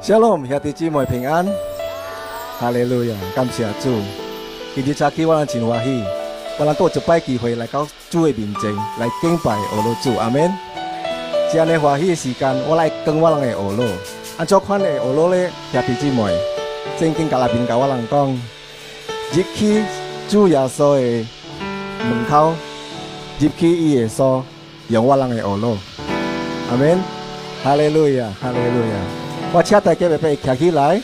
shalom，耶稣平安，哈利路亚，感谢主。今天早基我人欢喜，我华人一次机会来，到主的面前来敬拜俄罗斯，阿门。在那欢喜的时间，我来跟我人的俄罗斯，按照款的俄罗斯，耶稣姊妹，正敬阿拉教我人党。进去主耶稣的门口，入去的所，仰我人的俄罗阿门，哈利路亚，哈利路亚。我期待嘅朋友，站起来，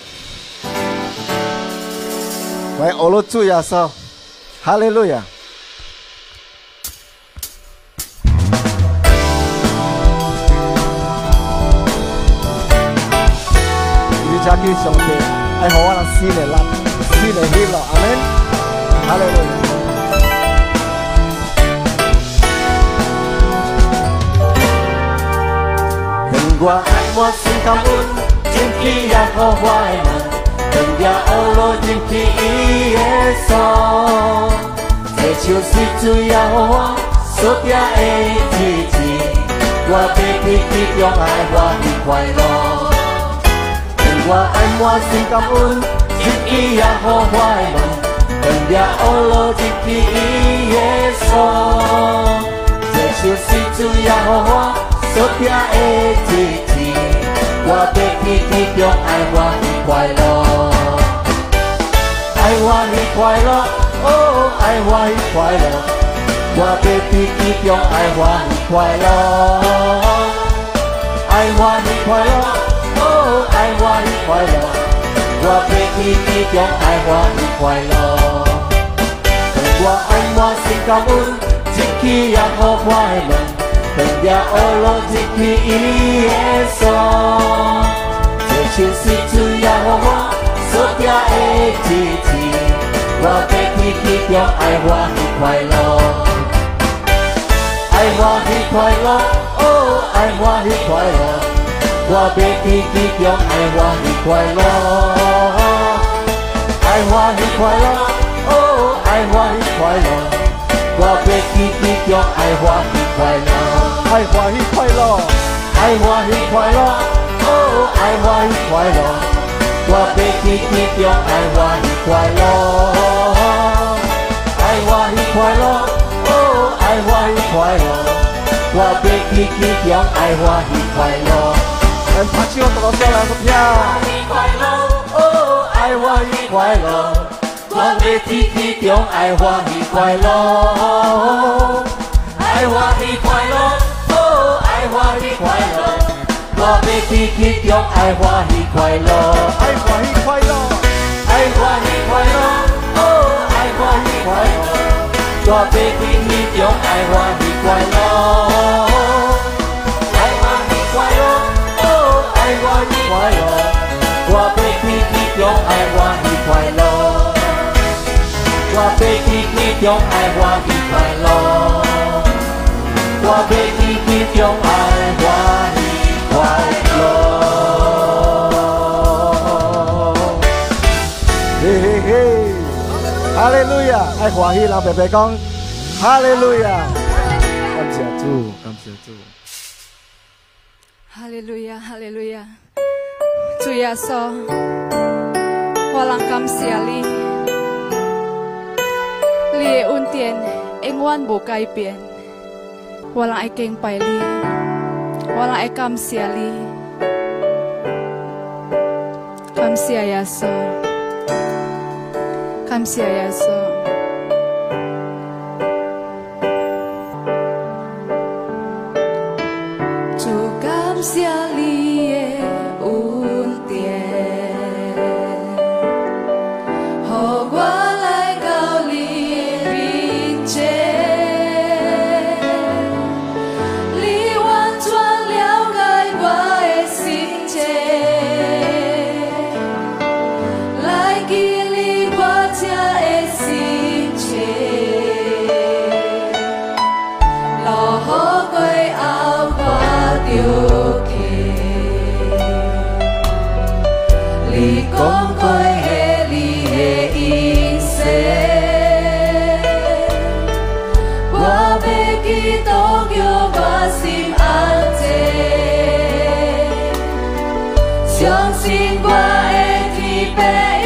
来，我祝耶稣，哈利路亚。你家给兄弟，爱好我人心力拉，心力去咯，阿门，哈利路亚。我爱我信仰。天起呀好欢喜，感谢欧罗天起耶稣，接受施主呀好，所定的日子，我被祂利用爱，我变快乐。天我爱我心坎中，天起呀好欢喜，感谢欧罗一起耶稣，这受施主呀好，所定的日子。我必必集中爱我的快乐，爱我的快乐，哦，爱我的快乐。我必必集中爱我的快乐，爱我的快乐，哦，爱我的快乐。我必必集中爱我的快乐，让我爱我心安稳，一天也好快乐。人呀，我牢记伊的错，这些事只有我，只有我自己。我要天天将爱我伊快乐，爱我伊快乐，哦，爱我伊快乐。我要天天将爱我伊快乐，爱我伊快乐，哦，爱我伊快乐。我要天天将爱我伊快乐。爱我喜快乐，爱我伊快乐，哦，爱我伊快乐，我每你天中爱我伊快乐。爱我伊快乐，哦，爱我伊快乐，我每你天中爱我伊快乐。来爱我伊快乐，哦，爱我伊快乐，我每天天中爱我伊快乐。爱我伊快乐。我欲去去中爱我你快乐，爱我伊快乐，爱我伊快乐，哦，爱我伊快乐。我欲天去中爱我伊快乐，爱我快乐，爱我伊快乐。我欲去去中爱我伊快乐，我我快乐，我爱我。快乐，嘿嘿嘿，哈利路亚，爱欢喜老伯伯讲，哈利路亚，感谢主，感谢主，哈利路亚，哈利路亚，主耶稣，我浪感谢你，你的恩天，永远不改变，我浪爱肯拜你。wala e kam sia li kam sia yaso kam sia yaso Tu kam sia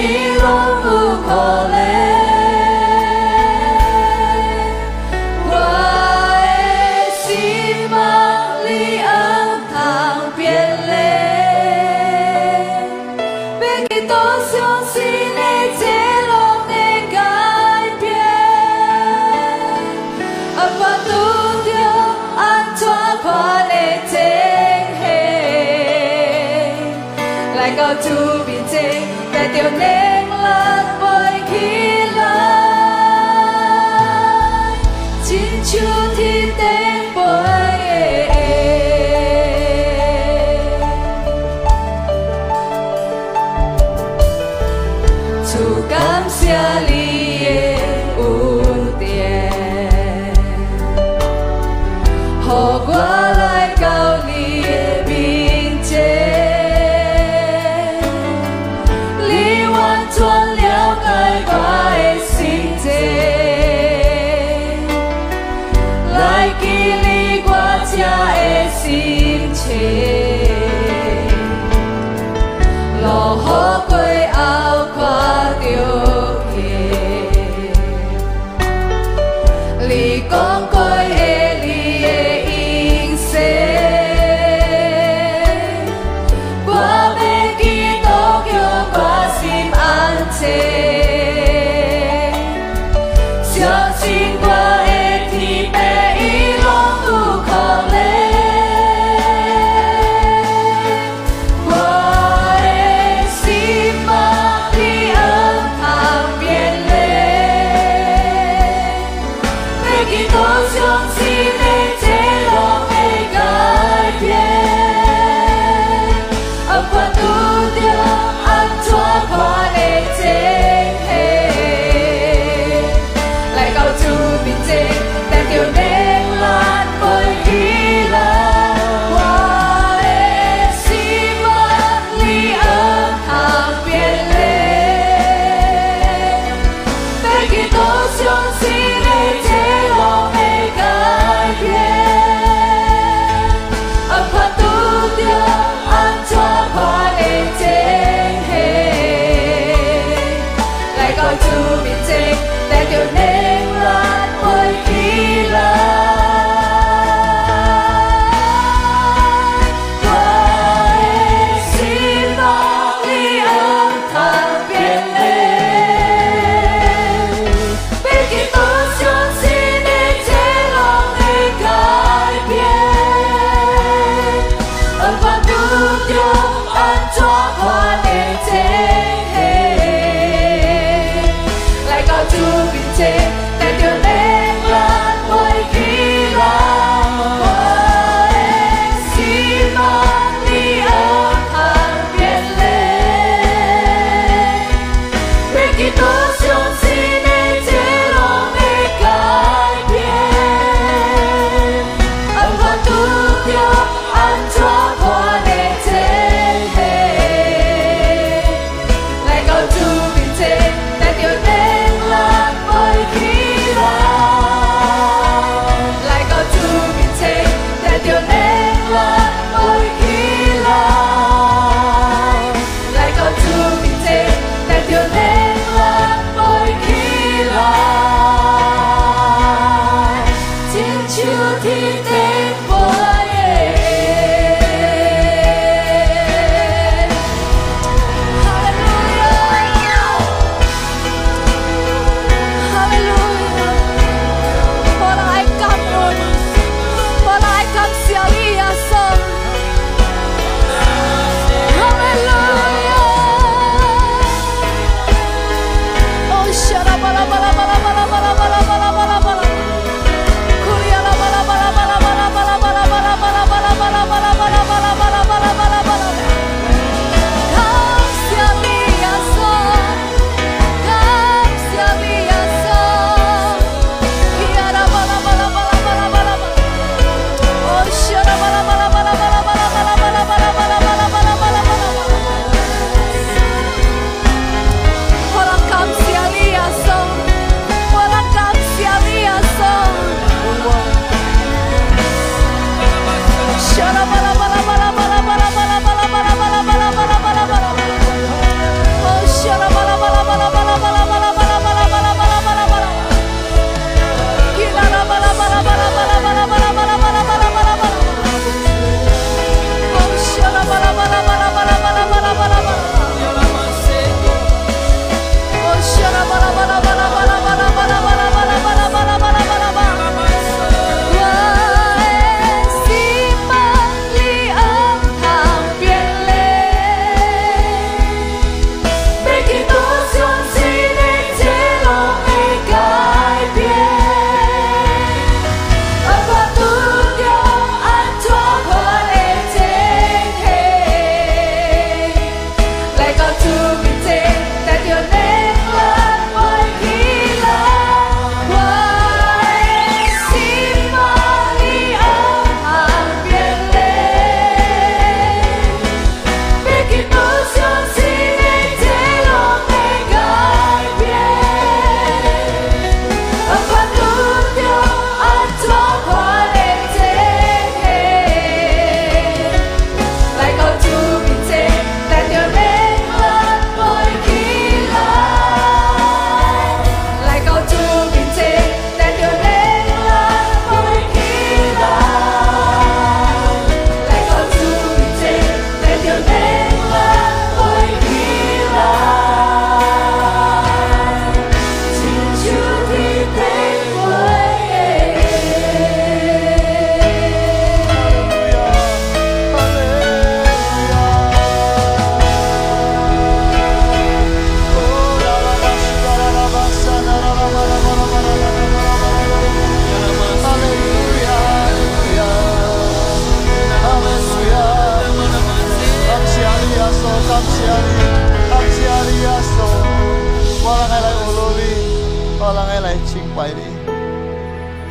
hero who calleth.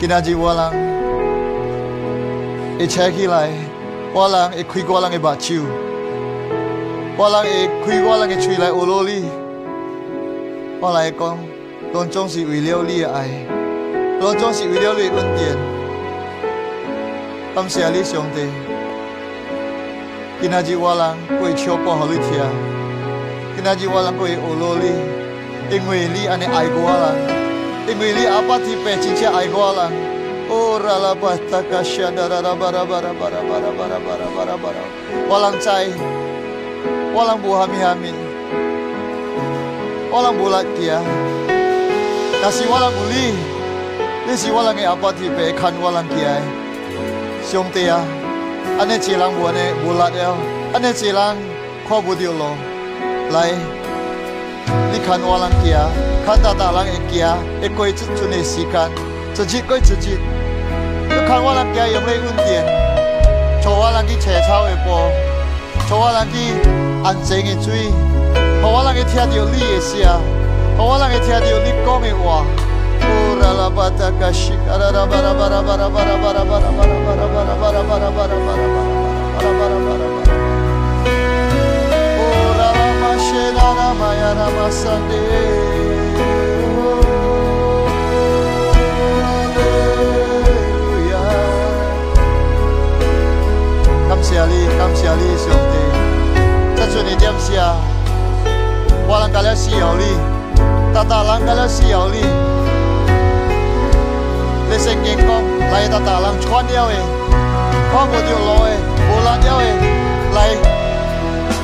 kinaji walang e cheki lai walang e kui walang e bachu walang e kui walang e chui lai ololi walang e con don chong si wi liao li ai don chong si wi liao li un tiền tâm xe lý xuống tê kinaji walang kui chio po holu tia kinaji walang kui ololi 因为你安尼爱我啦。imili apa tipe cinca aigola ora la basta kashanda bara bara bara bara bara bara bara bara bara walang cai walang buhami hamin walang bulat dia kasih walang uli nasi walang apa tipe kan walang kiai siung tia ane cilang buane bulat ya ane cilang kau budiolo lai 你看我人家，看到大人会加，一过一阵的时间，一日过一日。你看我人家有咩优点？叫我人去切草的坡，叫我人去安静的水，叫我人去听着你的声，叫我人去听着你讲的话。巴拉巴拉巴拉感谢你，感谢你，上帝！这阵的点下，我人家了需要你，大大人家了需要你。你圣经讲，来大大人穿了的，看不着路的，无人了的，来，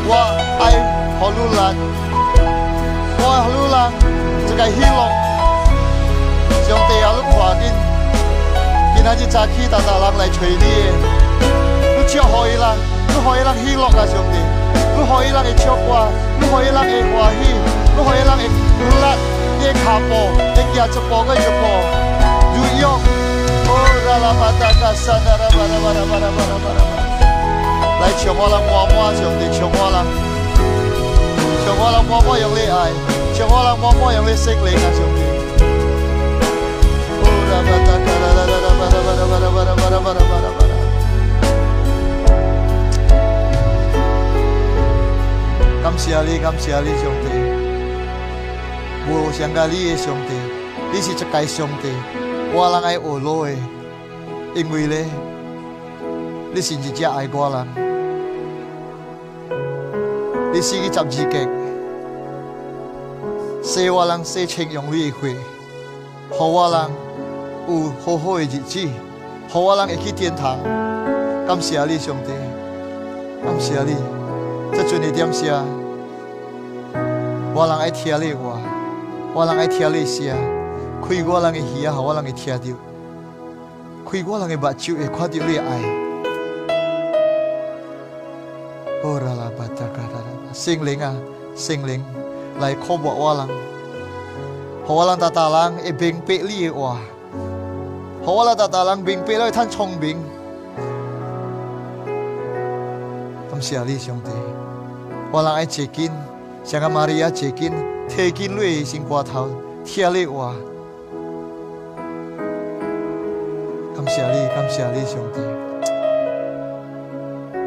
我爱好路人。好啦，做个喜乐，兄弟阿，你话听，听阿只杂七杂杂来催你，你笑好伊啦，你好伊人喜乐兄弟，你好伊人笑乖，你好伊人欢喜，你好伊人会努力，你靠抱，你坚持抱个一步，就用，哦，来来来来来，三来来来来来来来来来，来笑我人满满，兄弟笑我人，笑我人满满用力爱。叫我浪某某，yang listen like a 兄弟。Oh, brother, brother, brother, brother, brother, brother, brother, brother, brother. 感谢你，感谢你，兄弟。我像个你嘅兄弟，你是一届兄弟，我人爱恶老嘅，因为咧，你是人家爱我啦。你是个十字架。谢我人，谢神用你血，好我人有好好的日子，好我人会去天堂。感谢你，兄弟，感谢你，这阵的点谢，我人爱听你话，我人爱听你声，开我人的耳，好我人的听到，开我人的目，睭会看到你爱。好灵啊 s 灵。来，靠吧，我浪，我浪，塔大浪，哎，冰皮厉哇，好我浪，大人浪，冰了，会太聪明，感谢你，兄弟，我浪哎，checkin，像个 m a r i a c h e c k i n 哇！感谢你，感谢你，兄弟，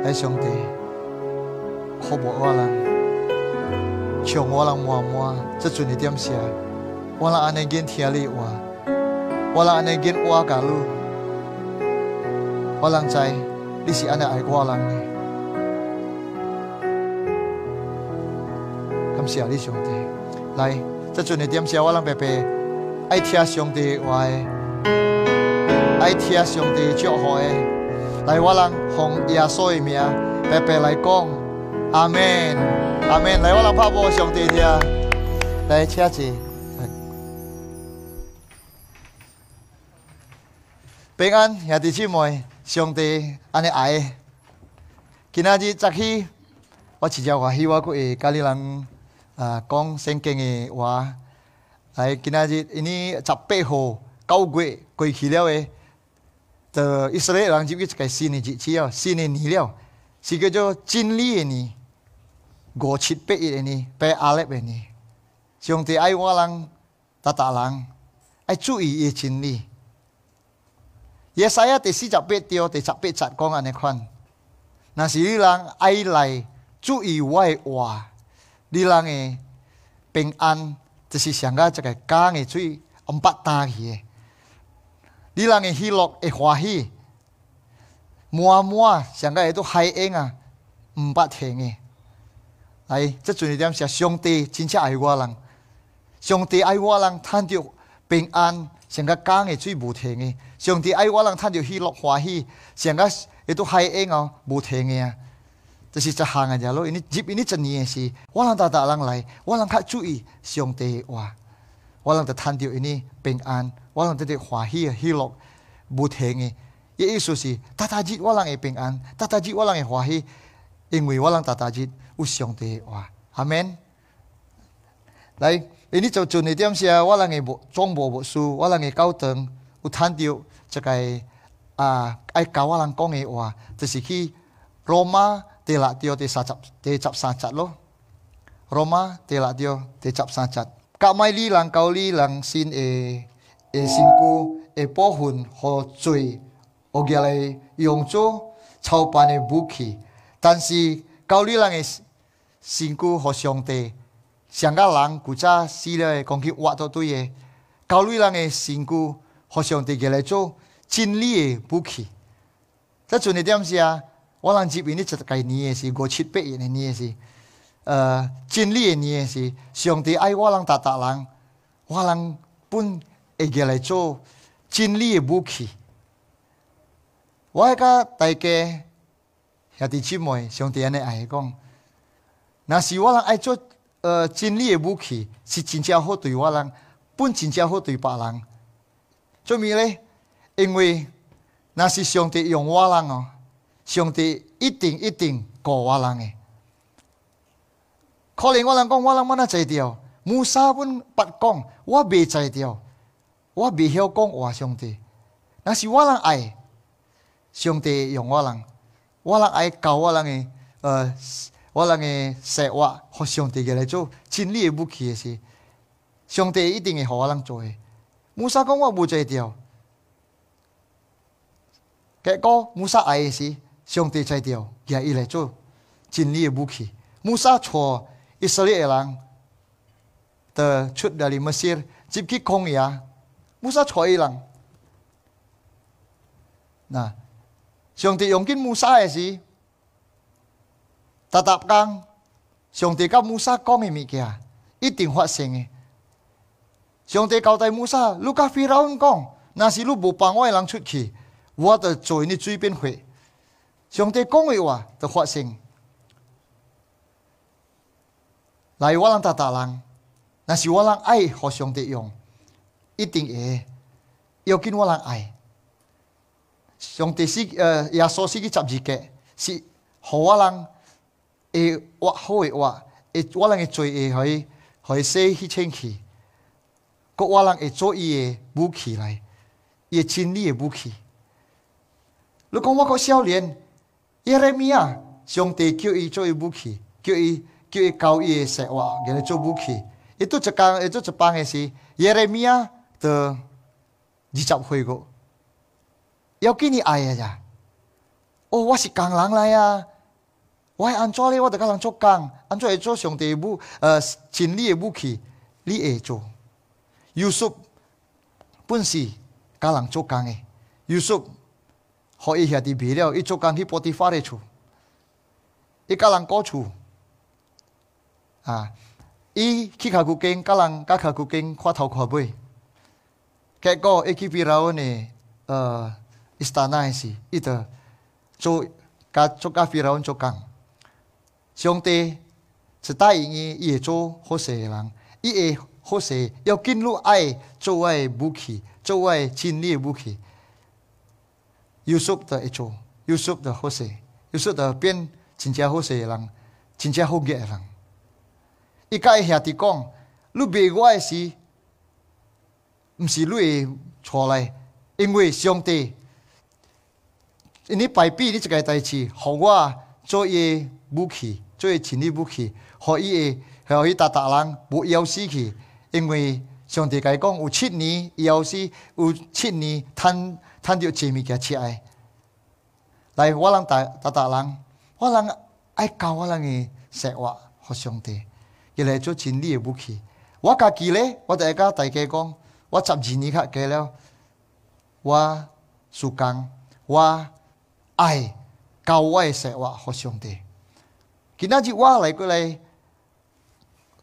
哎，兄弟，靠吧，我浪。叫我人摸满，这阵你点写？我拉安尼根听你话，我拉安尼根我噶路，我人知你是安尼爱我人的，感谢你兄弟，来这阵你点写我人拜拜，爱听兄弟话的，爱听兄弟祝福的，来我人奉耶稣名啊，白白来讲，阿门。阿妹来，我来拍波兄弟听。来，车子。平安夜的姊妹、兄弟，阿尼爱。今仔日早起，我直接个希望，可以家里人啊，讲身体的话。来，今仔日，为十八号高月过去了诶，就以色列人就会个新的日期哦，新的你了，叫做真经历你。五七八诶呢八啊粒诶呢兄弟爱我人大大人爱注意伊诶精力伊诶使啊第四十八条第十八十讲安尼款若是你人爱来注意我诶话你人诶平安着是上甲一个囝诶最毋捌打起诶你人诶喜乐会欢喜满满上甲会拄海印啊毋捌停诶哎，这重点是兄弟真正爱我人，兄弟爱我人，趁着平安，像个讲的最无停的。兄弟爱我人，趁着喜乐欢喜，像个也都嗨诶哦，无停的啊！就是一项诶，着咯。你接，你一尼的是，我人大大人来，我人较注意兄弟话，我人就趁着呢平安，我人得得欢喜、喜乐，无停的。伊意思是，大大日我人会平安，大大日我人会欢喜，因为我人大大日。有上帝话，阿门。来，你就做呢點先，我能嘅無裝無無事，我能嘅教堂有聽到即個啊愛教我能講嘅話，就是去羅馬第六條第三十第十三節咯。羅馬第六條第十三節，甲咪你能教你能先誒誒先故誒保護和罪，我叫你用做操辦嘅武器，但是教你能嘅。身躯互上帝，上甲人古早死了的讲去挖到对的，高瑞人的身躯互上帝过来做真理的武器。即阵的点是啊，我人这边的这个年是五七八年的年是，呃，真理的年是上帝爱我人达达人，我人本会过来做真理的武器。我甲大家兄弟姊妹，上帝安尼安尼讲。若是我人爱做呃真理的武器，是真正好对我人，不真正好对别人。做么咧？因为若是上帝用我人哦，上帝一定一定顾我人诶。可能我人讲我人要哪在调，穆沙阮捌讲我未在调，我未晓讲话，上帝。若是我人爱，上帝用我人，我人爱教我人诶，呃。我人个说话？互上帝这来做？真理也武器的是。上帝一定会好我人做诶。摩萨讲我无在调。结果摩萨爱诶是，上帝在调，也伊来做，真理也武器。摩萨错，以色列人，得出达利，美士，只给空呀。摩萨错伊人。那，上帝用紧木萨诶是。tatap kang, xiong te ka musa kome mikia, iting huasenge. xiong te kaou tai musa, luka phi raun kong, nasilu mo bang wai lang chuke, wade zuo ni zuibin hui. xiong te gong yi wua de huaseng. lai wai lang tatalang, nasilu wai lang ai huo xiong te yong, iting e, yokin wai lang ai. xiong te si, er ya suo si ge zhi ge, si huo wai lang 伊画好诶画，会我人个做诶？可以可以洗一千气，我我人会做伊诶武器来？伊经历诶武器。如果我个少年耶利米啊，上帝叫伊做伊武器，叫伊叫伊教伊诶才话，叫伊做武器。伊都一讲，伊都一帮诶，是耶利米啊，特二十岁以个，要给你爱呀！哦，我是工人来啊。Why Anchole? What the Kalang Chokang? Anchole Chokang, the one that is not able to stand up. Yusuf, he is the Kalang Chokang. Yusuf, he is the one who is not able to stand up. He is the Kalang Kocu. Ah, he is the one who is not able to stand up. He is the one who is not able to stand up. Because he is the Pharaoh's palace. So, the Kalang Pharaoh Chokang. 上帝是答应伊伊会做好势诶人，伊会好势，要跟入爱做爱武器，做爱真理诶武器。优秀的一做，优秀的好势。优秀的变真正好势诶人，真正好业诶人。伊甲伊兄弟讲，你卖我诶时，毋是你会错来，因为上帝。你摆臂，你这个代志，互我做伊武器，做生理武器互伊诶互伊逐逐人无枵死去因为上帝甲伊讲有七年枵死有七年趁趁着钱物件食诶来我人逐逐逐人我人爱交我人诶生活互上帝伊来做生理诶武器我家己咧我就会甲大家讲我十二年较过了我时间我爱交我诶生活互上帝今仔日我来过来，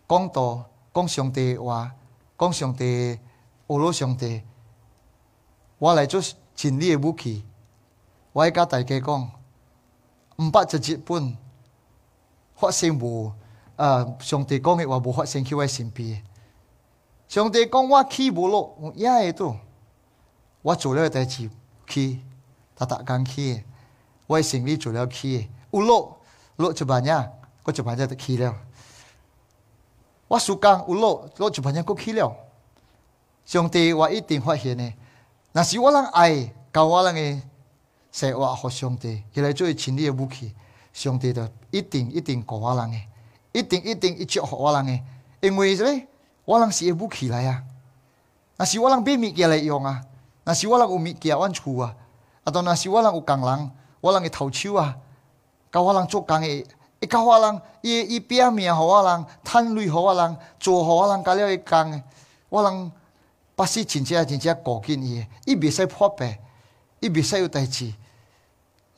讲道，讲上帝话，讲上帝，俄罗上帝，我来做真理的武器。我一甲大家讲，毋捌就日本发生无，呃，上帝讲的话无发生去我身边。上帝讲我去无咯，会都，我做了但是去，他不敢去，我心里做了去，有咯。落一瓶仔佫一瓶仔着去了我输工有落落一瓶仔佫去了上帝我一定发现诶若是我人爱甲我人诶生活互上帝起来做伊亲力诶武器上帝着一定一定互我人诶一定一定会借互我人诶因为啥物我人是会武器来啊若是我人买物件来用啊若是我人有物件来用啊啊都若是我人有工人我人诶头手啊甲我人做工诶，伊甲我人伊伊拼命互我人趁钱互我人做互我人甲了伊工诶，我人不是真正真正顾紧伊，诶，伊未使破病，伊未使有代志。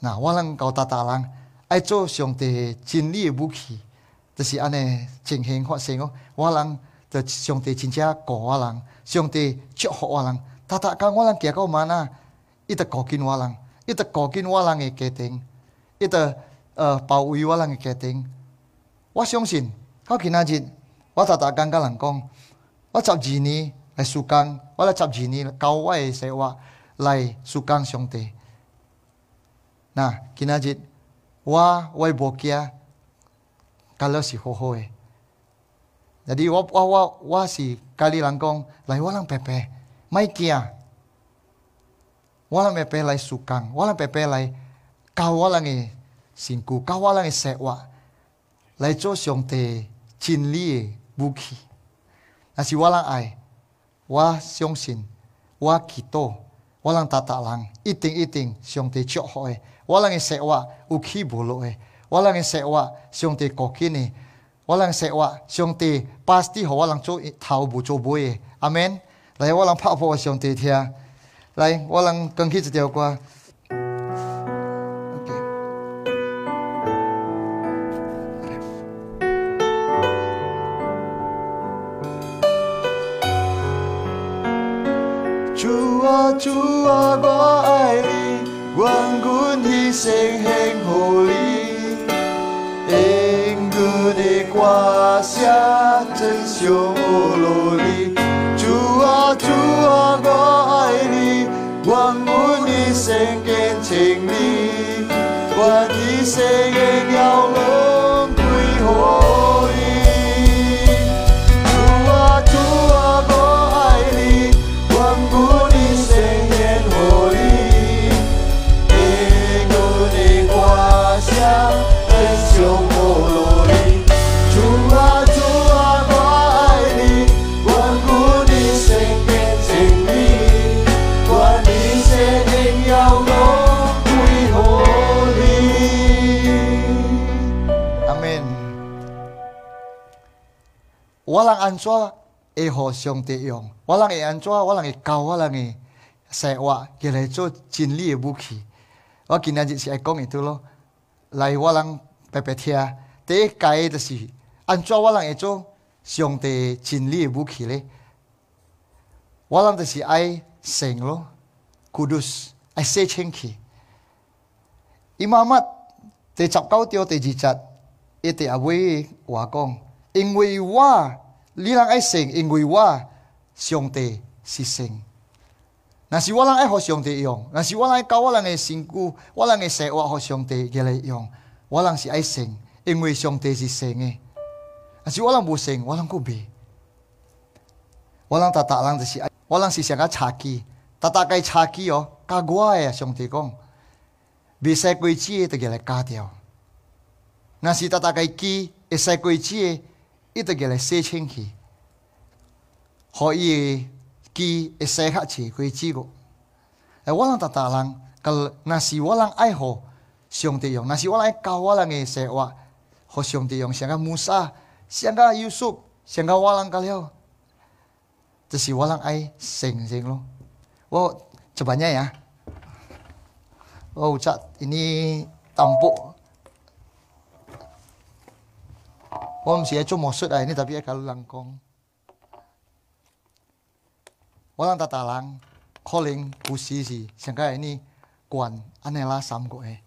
若我人教达达人爱做上帝真理诶武器，就是安尼情形发生哦。我人就上帝真正顾我人，上帝祝福我人。达达工。我人行到嘛呐，伊直顾紧我人，伊直顾紧我人诶家庭，伊直。呃，包卫我浪嘅家庭，我相信。我今日我大大刚人讲，我十二年来苏康，我嚟十二年，教我嘅生活来苏康生地。那今日我我无惊，卡拉西好好嘅。所是我我我我是卡拉人讲来我浪平平，唔惊。我浪佩白来树干，我浪佩佩来教我浪嘅。辛苦，无浪个生话，来做上帝真武器。气。是我浪爱，哇，相信，哇，祈祷，我浪塔大人一定一定上帝祝福诶，我浪个世话，有气不落诶，我浪个世话上台哭气我无浪世话上帝巴适吼，我浪做头无做尾不诶 a m e 来无浪怕佛上听。来我浪讲起一条歌。主啊我爱你，我愿一生恒恒怀里。因为我在尘世里，主啊主啊我爱你，我愿一生真情里，我的一生有。安坐，爱好上天用。walang e ancoa, walang e kaw, walang e saywa kaila e to tinli e buki. wakinajit si akong ituloh, lai walang pepetya. taye kai tasi ancoa walang e to siongte tinli e bukile, walang tasi ay sang lo kudus ay saychenghi. imamat taye chap kau tio taye jicat etawe akong inwawa 你人爱信，因为我上帝是神。若是我人爱互上帝用，若是我人教我人的身躯，我人的生活互上帝嘅来用，我人是爱信，因为上帝是神嘅。若是我人无信，我人佫未。我人达达人就是爱，我人是想个查机，达达该查机哦，加我诶，上帝讲，未使规矩，就嘅来加掉。若是达达该机，会使规矩。伊都叫来三千起，可以记一三千起可以记哎，我浪搭搭浪，个，那谁我浪爱好，弟那我浪爱我浪个，谁哇，好弟兄弟个穆个约个我我爱咯，呀，这 Om siya cho maksud ah ini tapi ya kalau langkong. Orang tatalang, calling busi si, sehingga ini kuan anela sam ko eh.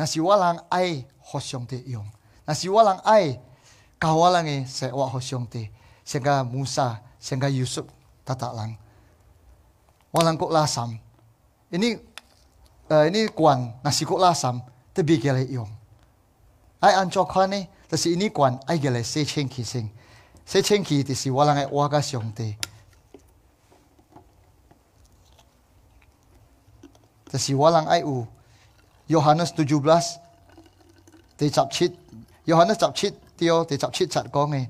Nasi walang ai hosyong te yong. Nasi walang ai kawalang eh sewa hosyong te. sehingga Musa, sehingga Yusuf tatalang. Walang kok lasam. Ini uh, ini kuan nasi kok lasam tebi kele yong. Ai ancok ni ta ini kwan ai ge le se cheng ki sing se cheng ki ti si wala ngai wa ga xiong walang ai u Yohanes 17 te chap chit Yohanes chap chit tio te chap chit chat gong e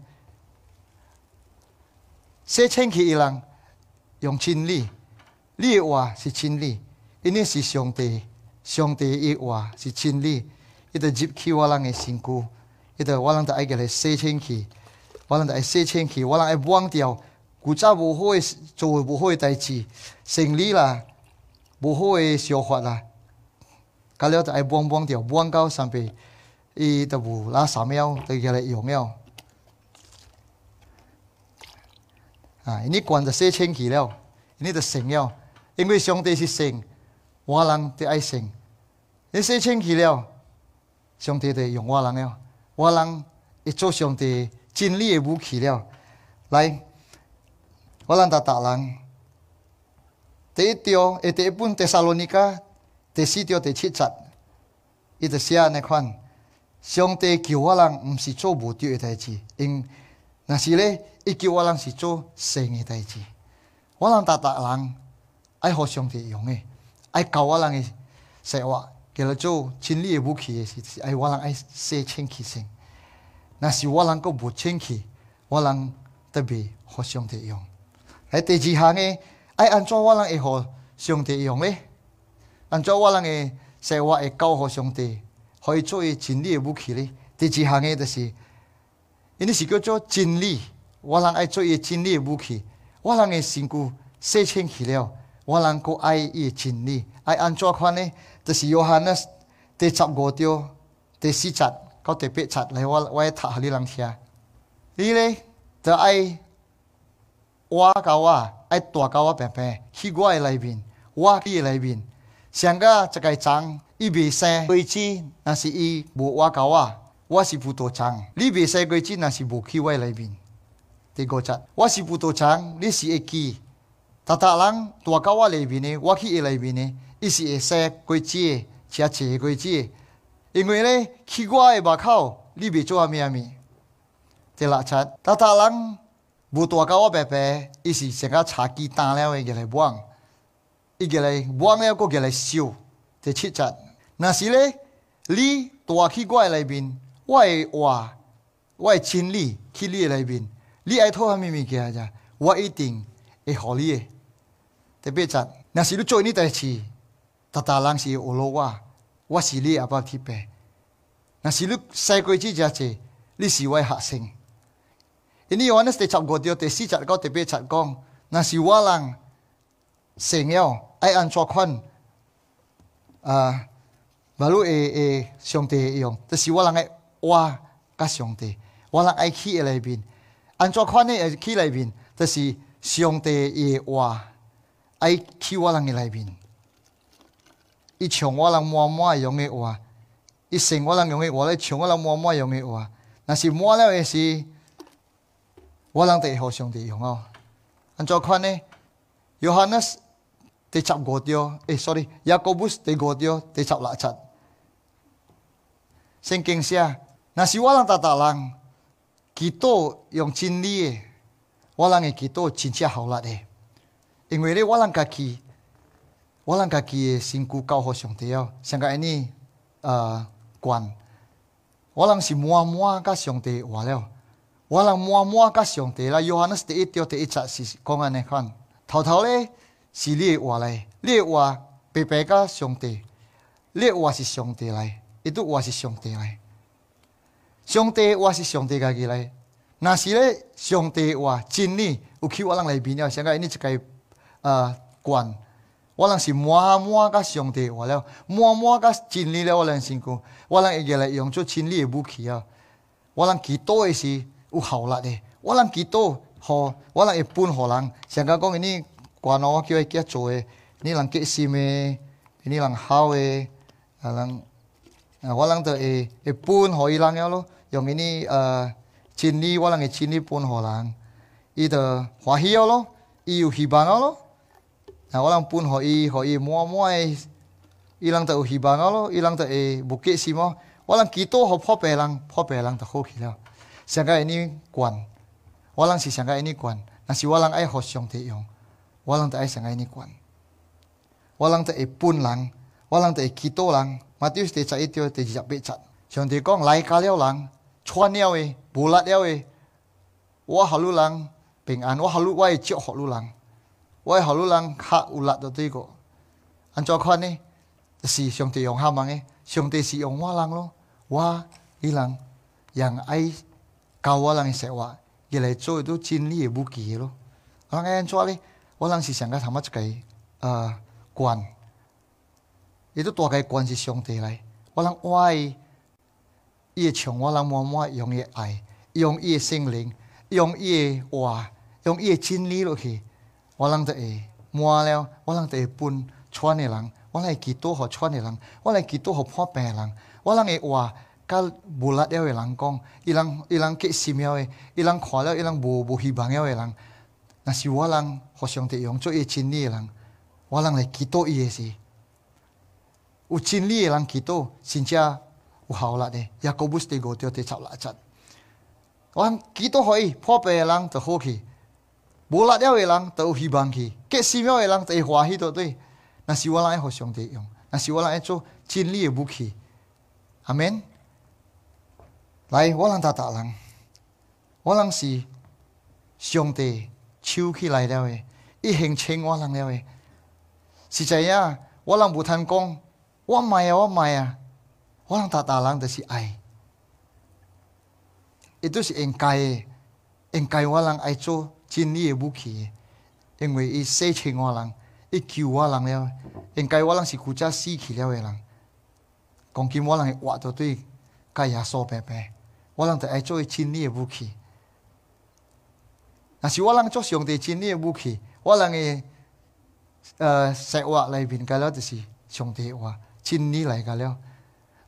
se cheng ki ilang yong chin li li wa e si chin li ini si xiong te xiong i wa e si chin li ita jip ki walang e singku. 迄个我人著爱甲伊洗清气我人著爱洗清气我人爱忘掉旧早无好诶做诶无好诶代志生理啦无好诶想法啦到了著爱忘忘掉忘到上边伊著无啦三秒著甲伊用了啊伊呢管着洗清气了伊呢著成了因为上帝是神我人著爱神伊洗清气了上帝著用我人了我人会做上帝尽力而武器了，来，我人他打人，第一条，第一本《第论特尼卡、条、第七扎，伊得写安款：上帝叫我人毋是做无条一代志，因若是咧，伊叫我人是做生意代志。我人他打人爱互兄弟用诶，爱靠我人诶，赛话叫做尽力而为是是爱我人爱说清气性。若是我人搁无清气，我人特别予上帝用。来第二项呢，爱安怎我人会予上帝用呢？安怎我人会生活会教予上帝，互伊做伊真理的武器呢？第二项呢，著是因为是叫做真理，我人爱做伊真理的武器。我人会身躯洗清气了，我人搁爱伊的真理。爱安怎看呢？著是约翰呢？第十五条、第四节。他特别讲：“来，我我来打你两下。你呢？这爱我沟我，爱吐沟啊，变变，去我来那面，我去那面，上个一个长一米三高几，那是一无我沟我，我是不多长。一米三高几，那是不去挖面。边。他讲：，我是不多长，你是会大人大吐我啊面边我去来面呢，一是三高几，二是高几。”因为嘞，去我的外口，你未做阿米阿米，这拉扯。大大人无大家我白白，一是先个茶几单了，哎，个来帮，一个来帮了，过个来修，第七切。那是嘞，你拖去我的内面，我的话，我的亲你，去你内面，你爱拖阿米米几阿我一定会合你的。第八切。那是你做呢代志，大大人是奥罗我。what is it about? type? now, look, psychology, just, this is why acting. 这里要弄 step god, you see, chat, go, type, chat, go. now, see, wallang, singiao, I anzokhan. ah, balu e e, 上帝用这是我人爱挖跟上帝我人爱去里面安怎看呢也是去里面这是上帝的挖爱去我人的里面。伊像我啷满满用诶话，伊剩我人用诶话伊像我啷满满用诶话，若是满了也是我人得好用弟用哦。按照看呢，约翰斯得抄我地诶诶 s o r r y 雅各布斯得我地哦，得抄拉抄。圣经写，若是我人打打人，q u 用真理用我人会 q u 真正好拉的，因为咧我人家己。我让家己诶身躯交互上帝了，想讲呢，呃，管，我让是满满甲上帝话了，我让满满甲上帝啦，约翰呢是一条一条是讲安尼款，偷偷咧是咧话来，咧话白白甲上帝，你诶话是上帝来，伊都话是上帝来，上帝话是上帝家己来，若是咧上帝话，真呢，有去我让来了，上想因呢一个呃管。我人是满满甲上帝活了，满满甲真理了。我人身躯，我人会越来用出真理诶武器啊！我人祈祷诶是有效力诶。我人祈祷互我人会分互人。上加讲，你关我叫伊结做的，你人结心的，你人好诶。啊人啊，我人就会会分互伊人了咯。用伊呢呃真理，我人会真理分互人，伊就欢喜了咯，伊有希望了咯。na walang pun ho ilang ho i i i mua mua ta uhibanga lo, ilang ta e b u k e s i m o walang kito h o p o p e l a n g p o p e l a n g ta k o kila. sanga 想 n i k walang n w a si s a n 想 a 尼 n i k walang n na a si w ay ho s i r o n g tiyong，walang ta ay 想 n i k walang n w a ta e pun lang，walang ta e kito lang，matiu steca ito tejicapechan. 想对讲 like kalyo lang，chuan yao e bulat yao e wah a l u lang，pengan wah a l u w a e chok halu lang. 我会好多人吓有力的这个，安怎看呢？是上帝用哈忙的，上帝是用我人咯，我伊人让爱教我人诶说话，伊来做都真理的武器咯。人安怎呢？我人是上个头么一个呃官，伊都大概官是上帝来，我人爱伊诶强，我人慢慢用伊爱，用伊诶心灵，用伊诶话，用伊诶真理落去。我人的会摩了我人的会分 u n 穿的人，我来乞讨好穿的人，我来乞讨好破病人，我浪诶话，甲无拉了喂人讲，伊人伊人乞寺庙诶，伊人看了伊人无无希望了诶人，若是我人互相听用，做伊个心诶人，我人来乞讨伊个西，乌心里浪乞讨，心家有好拉诶，雅各布斯得 gotio 得抄我浪乞讨互伊破病人得好去。无力了的人都有希望去，结寺庙的人都会欢喜到底。那是我来互上帝用，那是我来做尽力的武器。阿免来，我让他大人，我让是上帝抽起来了的，伊行请我人了的。是这影我人，无通讲，我买啊，我买啊，我让他大人的是爱，伊都是应该的，应该我人爱做。真理的武器，因为伊洗千我人，伊救我人了。应该我人是国家死去了的人，讲击我人，活着对，甲也说白白。我人在爱做真理的武器，若是我人做上帝真理的武器。我人嘅，呃，生活内面价了，就是上帝话，真理来评了。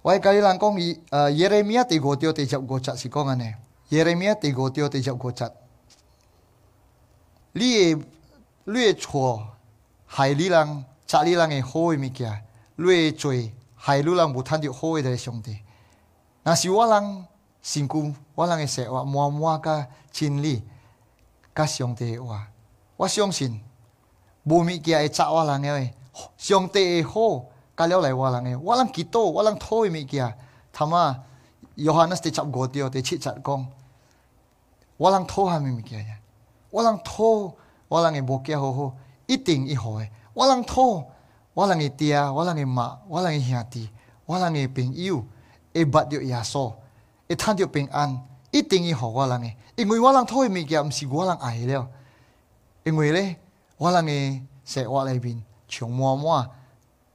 我喺隔离人讲，呃，惹人米亚第五高，第十五窄是讲安尼，惹人米亚第五高，第十五窄。你诶略错害你人昨日人诶好诶物件略做害你人无趁着好诶上帝若是我人成功我人诶生活满满甲真理甲上帝诶话我相信无物件会砸我人诶上帝诶好甲了来我人诶我人祈祷我人讨诶物件他妈约翰若是第十五条第七十讲我人讨啥物物件我人讨，我人会物件好好，一定会好诶。我人讨，我人会爹，我人会妈，我人会兄弟，我人会朋友，会捌着耶稣，会趁着平安，一定会好我人诶。因为我人讨诶物件，毋是我人爱个了。因为咧，我人诶生活里面充满满，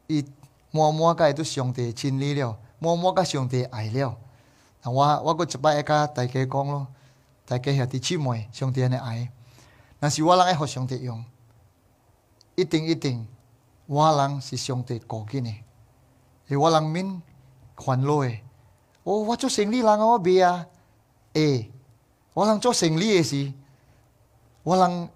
伊满满甲伊都上帝亲理了，满满甲上帝爱了。那我我个一摆甲大家讲咯，大家兄弟姊妹，上帝尼爱。若是我人爱互上帝用，一定一定，我人是上帝顾紧的，是我人面烦恼的。我我做生理人啊，我袂啊，诶、我人做生理的是，我人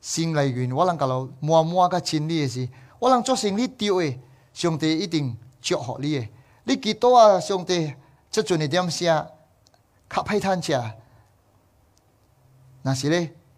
心内愿，我人甲老默默甲亲你的是，我人做生理丢的，上帝一定祝福你的。你几多啊，上帝，即阵的点声较歹趁食，若是咧。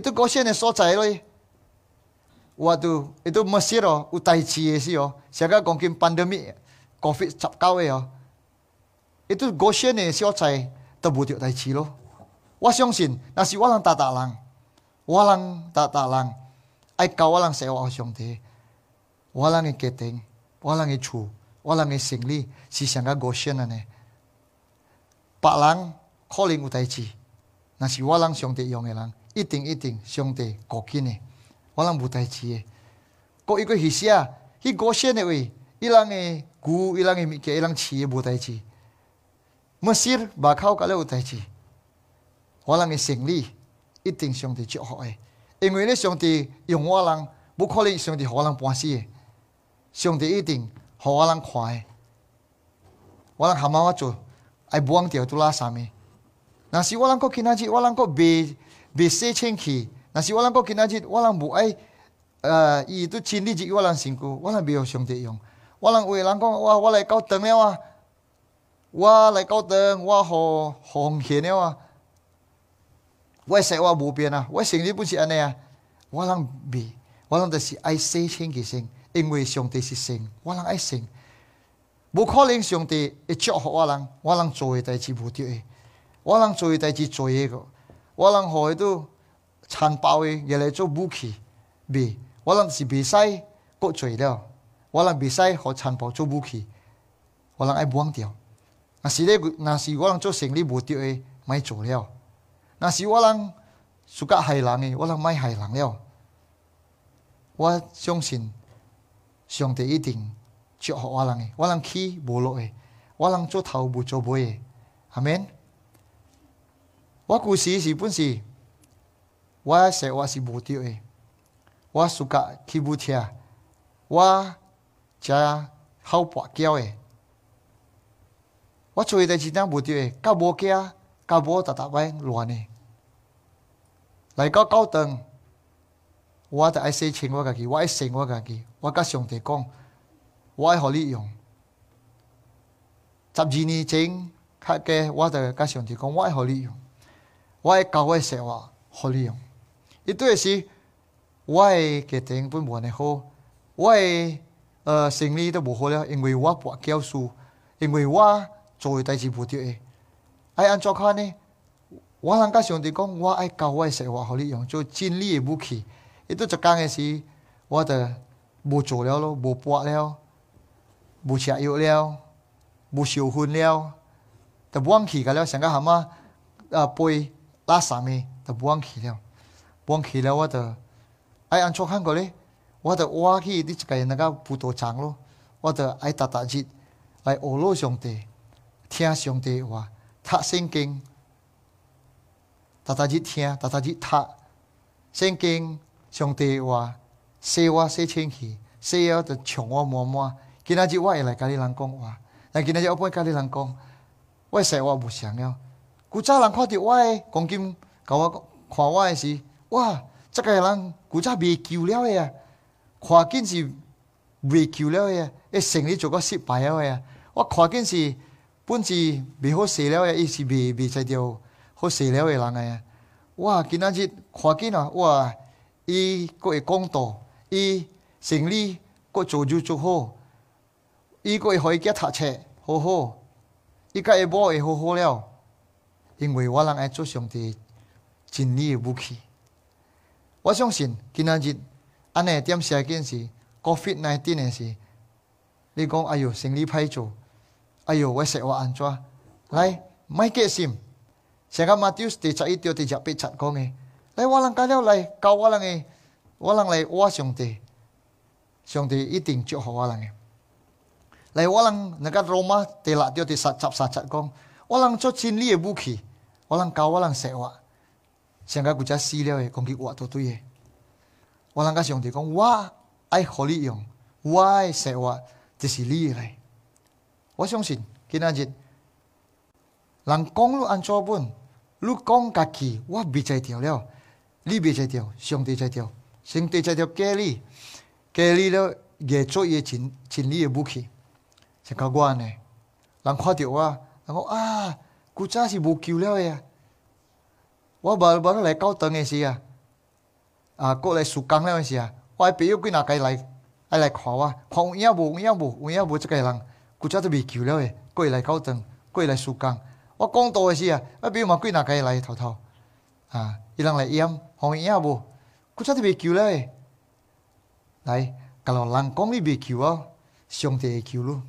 它国县呢说菜咯，哇，都，它没死哦，乌太切的死哦，谁讲讲起，潘德 i c o v i d 七九哦，高国诶所在，都无着代志咯，我相信，若是我人他他人，我人他他人，爱靠，我人信，话浪的，他听，话浪的，做，话浪的，心里，谁讲讲国县呢，话浪，calling 乌太切，那谁话浪，相信伊，伊个浪。一定，一定，上帝够气呢，我人无代志耶。够一个喜啊，迄羡鲜的话，伊人耶，牛，伊人耶物件，伊人饲耶，无太气。没事，巴口卡勒有代志。我人耶胜利，一定，上帝祝福喂，因为咧，上帝用我人，不可能上帝我人半死耶，上帝一定互我人看诶。我人哈马我做，爱布旺条土拉啥物？若是我人够气仔日，我人够悲。洗清气，虚，是我通讲今仔日我俩无爱，呃，伊拄心里只有我通辛苦，我俩没有上帝用，我俩会人讲，我我来高等了啊，我来高等，我互好闲了啊，我说我无变啊，我讲的不是安尼啊，我俩没，我俩着是爱洗清气圣，因为上帝是圣，我俩爱圣，无可能上帝会叫好我俩，我通做诶代志无对的，我通做诶代志做那个。我让好，我让残暴的来做武器，未，我让是未使搁罪了，我让未使好残暴做武器，我让爱忘掉。那是那是我让做生理无掉的，买做了。那是我让自家害人的，我让买害人了。我相信上帝一定祝福我人的，我让起无落的，我让做头无做尾的。阿门。我古事是本是？我写我是无贴的，我自家布贴啊，我家好跋筊的，我做诶代志哪无贴的，搞无起啊，无搭搭摆乱的。来搞搞灯，我得爱写钱我家己，我爱写我家己，我甲上帝讲，我爱互你用。十二年前，哈个我甲上帝讲，我爱互你用。我爱教会说话互利用伊对 u s 是，我家庭不安尼好，我呃生理都不好了，因为我跋教书，因为我做诶代志不对诶，爱安怎看呢？我通甲上帝讲，我爱教诶说话互利用，就尽力诶武起伊对 u 讲嘅时，我得无做了咯，无跋了，无食药了，无烧婚了，都忘记佮了，想讲喊么？呃，被。啊，啥物都得忘去了，忘去了，我得。哎，安卓看过咧，我得我去，你只该那个葡萄长咯，我得爱踏踏地来哦，罗上帝，听上帝话，读圣经。踏踏地听，踏踏地读圣经，上帝话，说我说清气，说我的穷我摸摸。今仔日我来甲你人讲话，但今仔日我不会甲你人讲，我说我不想要。古早人看得我，赶紧甲我看我诶时，哇！这个人古早未救了诶，啊，看紧是未救了诶，啊，一生利做个失败了诶。啊，我看紧是本是未好死了诶，伊是未未才着好死了诶人诶。啊，哇！今仔日看紧啊，哇！伊佫会讲道，伊生利佫做就做好，伊佫会互伊读读册好好，伊甲会补会好好了。因为我人爱做上帝真理的武器，我相信今日安尼点写件是 Covid 那你讲哎哟，胜利歹做，哎哟，我说我安怎？来买几心，像讲 m 丢第十一章第十八章讲的，来我人加了来教我人诶，我人来我兄弟，兄弟一定祝福我人诶，来我人那个罗马第六七章第十八章讲，我人做真理的武器。无教我浪，说我，塞个古家死了耶，讲鬼我都对耶，我浪个兄弟讲，我爱互你用，我爱塞瓦，就是你来，我相信今今日人讲空卢安怎本，你讲家己，我未拆调了，你被拆调，兄弟拆调，兄弟拆调隔离，隔离了，做作夜情，情理的武器，塞个我呢，人看着我，人讲啊。古早是无救了啊！我无无得来教堂的时啊，啊，我来做工了的时啊，我朋友几哪个来，爱来看我，看有影无？有影无？有影无？即个人古早都未救了的，过来教堂，过来做工。我讲到的是啊，我友嘛几哪个来偷偷，啊，伊人来冤，看有影无？古早都未救了的。来，甲老人讲你未救啊？上帝会救你，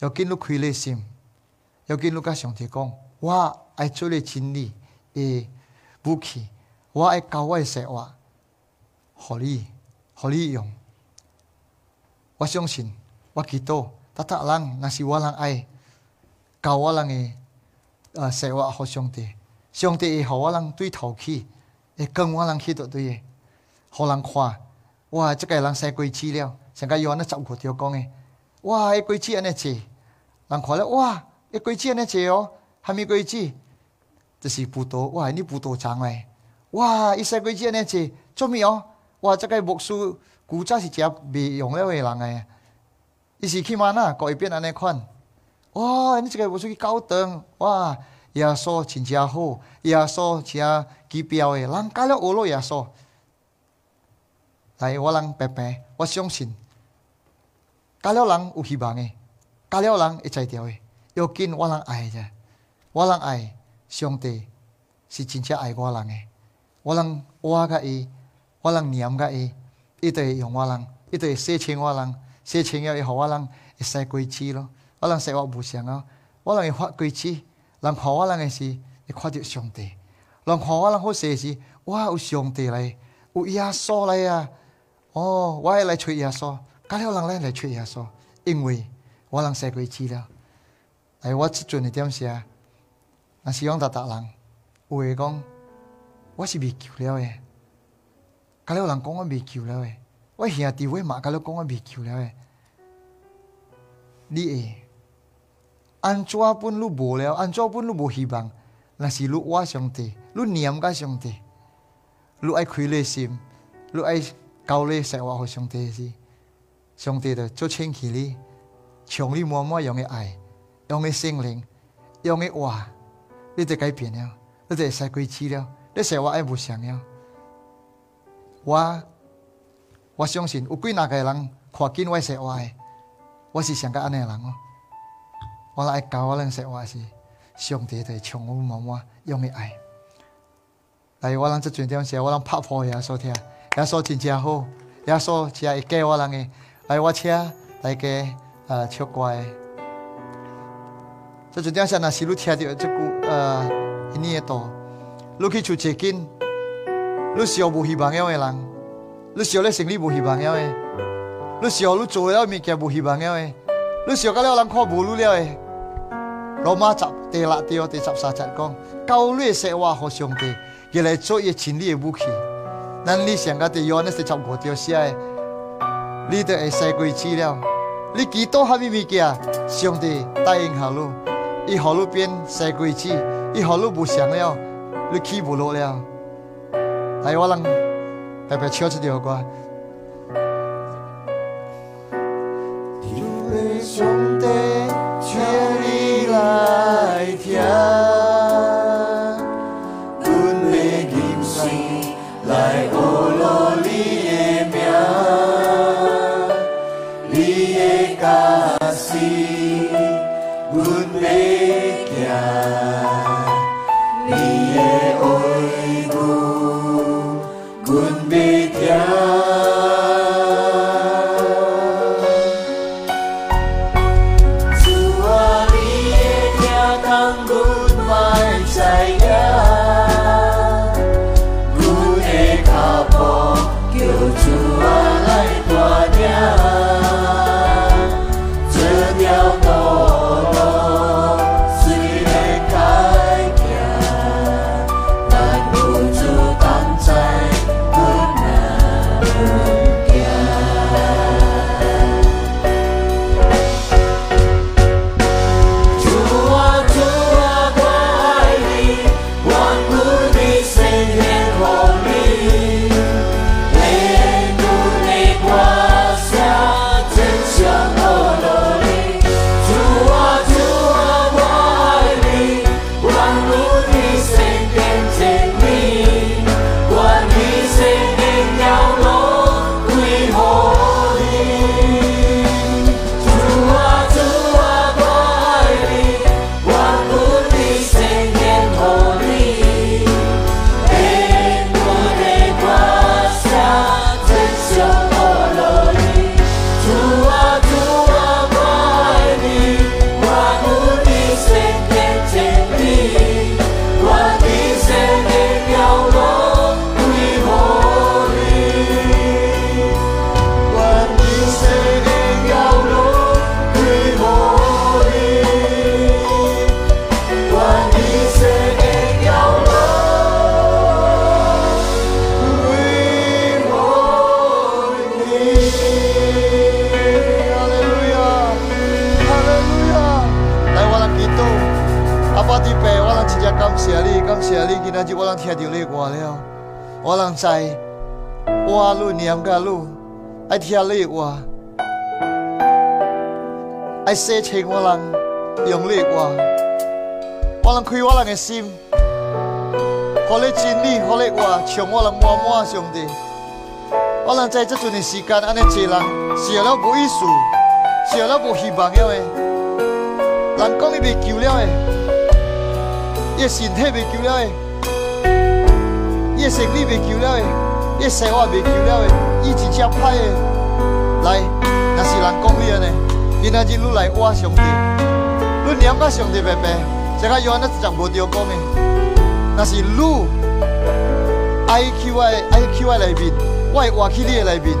要建立亏累心，要紧你甲上帝讲。我爱做你真理诶武器。我爱教我诶，说我互你，互你用。我相信我祈祷，搭搭人若是我人爱教我人诶，呃，说我互上帝，上帝会互我人对头去，会更我人迄个对诶，互人看。哇，即个人生规子了，像甲伊安尼十五条讲诶。哇，迄鬼子安尼侪人看了，哇，迄鬼子安尼侪哦。下面规子？这是葡萄哇！你葡萄长哎！哇，一些规子安尼子，做咩哦？哇，这个木薯古早是食未用了的人哎！伊是去嘛呐，改变安尼款，哇，你这个木去高长哇！耶稣真正好，耶稣真起皮标的，人教了俄罗牙少。来，我人白白，我相信，教了人有希望的，教了人会再调的，要紧，我人爱着。我人爱上帝，是真正爱我人诶。我人我阿个伊，我人念阿伊，伊就会用我人，伊就会洗清我人，洗清了以后我人会生鬼子咯。我人生我无常啊，我人会发鬼子。人看我人诶事，会看着上帝。人看我人好邪事，哇有上帝来，有耶稣来啊！哦，我会来吹耶稣，其他人呢来吹耶稣，因为我人生鬼子了。来，我即阵一点事啊。那是讲达达人，有会讲我是未救了诶。甲了有人讲我未救了诶，我兄弟地嘛，甲了讲我未救了诶。你诶，安做本般无薄了，安做本般无希望，那是路我兄弟，你娘个兄弟，路爱开勒心，路爱高勒生活。好兄弟是，兄弟的做亲戚你，穷你默默用个爱，用个心灵，用个话。你这改变了你这会使过气了你说我爱无像了我我相信有几若个人看紧我说我诶我是像甲安尼诶人哦我来教我阮说话是上帝在代唱阮妈妈用诶爱来我人即阵点写我人拍破野锁听野锁真正好野锁诚会教我人诶来我车来计呃唱歌诶所以讲，上，还是要听到这句呃，这呢，这，逻你纠结，根，这社会的人，你这社会心理帮的，你这社你做了物件帮妖嘞，这社会了人看无路了嘞。罗马十第六地哦，地砸沙沙讲，高楼说话和兄弟，原来做一千里的武器。那你想个地冤那地砸国跳死啊，你都会使鬼去了，你几多还没物件，兄弟答应下路。一号路边塞规矩，一号路不想要，你起不落了，来我让白白唱这条歌。兄弟，唱你来听。我人知，我阿念年阿爱听你话，爱说情我人用力话，我人开我人的心，发你真理，发你话，充我人满满上弟。我人在即阵的时间安尼做人，少到无意思，少到无希望样诶。人讲伊袂救了诶，一身体袂救了诶。一生。你袂求了的，一些我袂求了的，意志真歹的。来，若是人讲你安尼，今仔日你来，我兄弟，你念个兄弟拜拜。这个有阿那讲无地讲的，若是你爱去 I 爱去 I 来面，我活去你来面。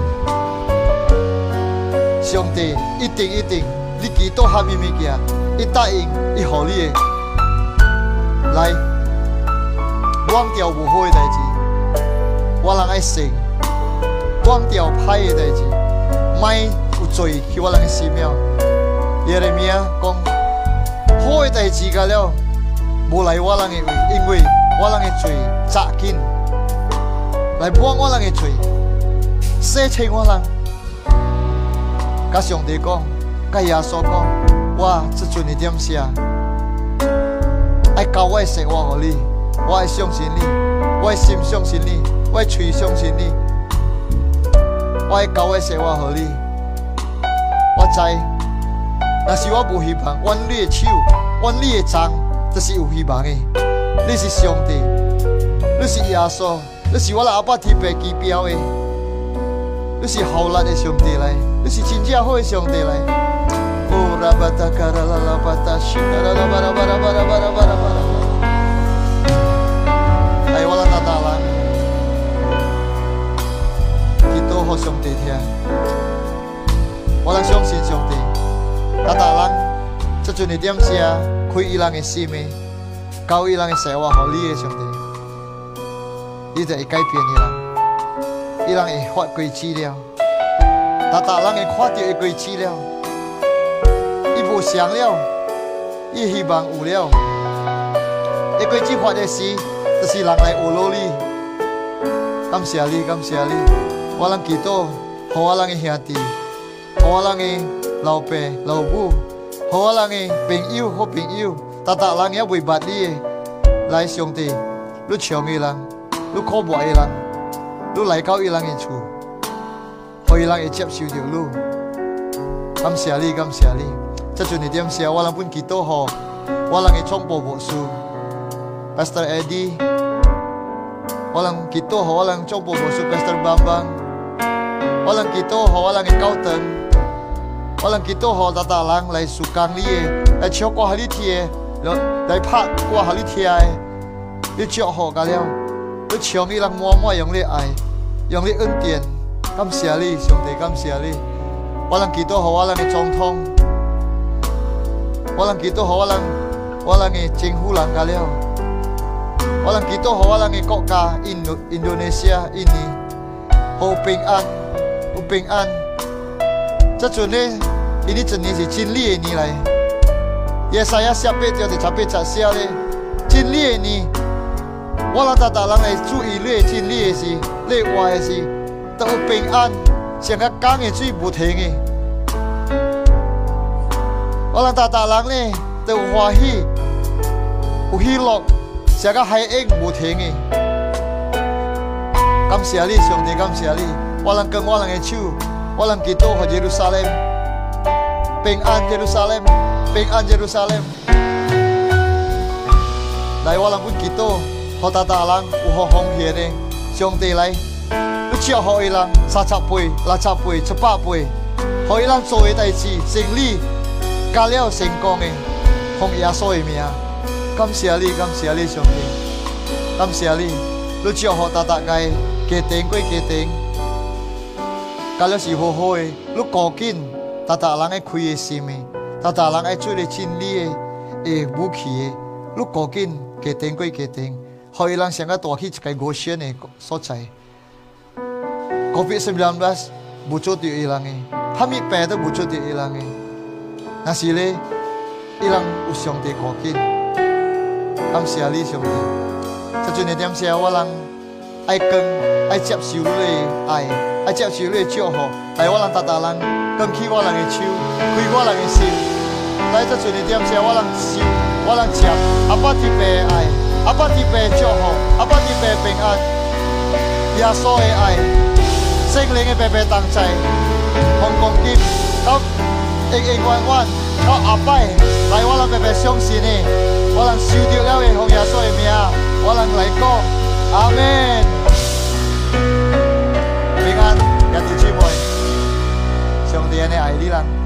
兄弟，一定一定，你几多喊咪咪叫，一答应一给你的。来，忘掉无好的代志。我人爱信光掉歹的代志，卖有罪，去我人寺庙。耶利米啊讲，好的代志讲了，无来我人个位，因为我人个罪扎紧，来帮我人个罪，洗清我人。甲上帝讲，甲耶稣讲，我这阵的点啥？爱教我的生活，互你，我爱相信你，我心相信你。我吹相信你，我会教会生活和你，我知，但是我不希望。万你的手，万你的掌，这是有希望的。你是上帝，你是耶稣，你是我拉阿爸天边起表的，你是好来的上帝来，你是真正好的上帝来。哎，我拉大大拉。兄弟听，我能相信上帝，达达人，这阵的点声，开伊人的生命，教伊人的生活合的上帝，伊就会改变伊人，伊人会发贵资料。达达人会看到一贵资料，伊无想了，伊希望有了。一贵资的是，这是人来恶努力，感谢你，感谢你。walang kito, hawalang ihati, hawalang i laupe, laubu, hawalang i ping iu, ho ping iu, tata lang ya bui bat li, e, lai siong ti, lu chiong ilang, e lu kobo bua e ilang, lu lai kau ilang i chu, ho ilang i chep siu diu lu, kam sia li, kam sia li, ni tiam sia walang pun kito ho, walang i chong bo bo su, Pastor Eddie, walang kito ho, walang chong bo bo su, Pastor Bambang, 我浪几多号？我浪几高等？我浪几多号？在大湾来苏港里耶，来出国海里铁，来拍出和海里铁耶，要祝贺嘎了，要请伊人满满用你爱，用你恩典，感谢你，兄弟，感谢你。我浪几多号？我浪几总统。我浪几多号？我浪我浪几称呼啷了？我浪几多号？我浪几国家。印印度尼西亚印尼，hoping at 有平安，这阵呢，伊呢真年是真理的年来，耶稣也下八子要十八被摘下呢，经历的年，我让大大人会注意的真理的是，历话的是，都有平安，像个讲的水不停的。我让大大人呢都有欢喜，有喜乐，像个海应不停的。感谢你，上帝，感谢你。walang kang walang echu walang kito ho Jerusalem ping an Jerusalem ping an Jerusalem dai walang kun kito ho tatalang uho hong hiere chong te lai lu chia ho ila sa cha pui la cha pui chapa pui ho ila so e dai chi sing li ka leo sing kong e hong ya so e mia kam sia li kam sia li chong te kam sia li lu chia ho tata gai kế tiếng quay kế tiếng 噶了是好好的，你赶紧，大大人爱开心的，大大人爱做嘞心理诶武器的，你赶紧，给定归给定，好伊郎现在土去一个搞险的所在。c o v i d 1 9不足的伊郎诶，哈密派都不做的伊人的，那是嘞？伊人有相的过紧，感谢你兄弟，做你点啥？我浪爱跟爱接受的爱。爱接受你的祝福，来我人达达人，扛起我人的手，开我人的心，来这阵的点上，我人信，我人接，阿爸的悲哀，阿爸的祝福，阿爸的平安，耶稣的爱，圣灵的白白同赐，红光金，到永永远远，到阿爸，来我人白白相信的，我人收到了的红耶稣的名，我人来讲，阿门。間有條姊妹，上帝嘅你係呢啦。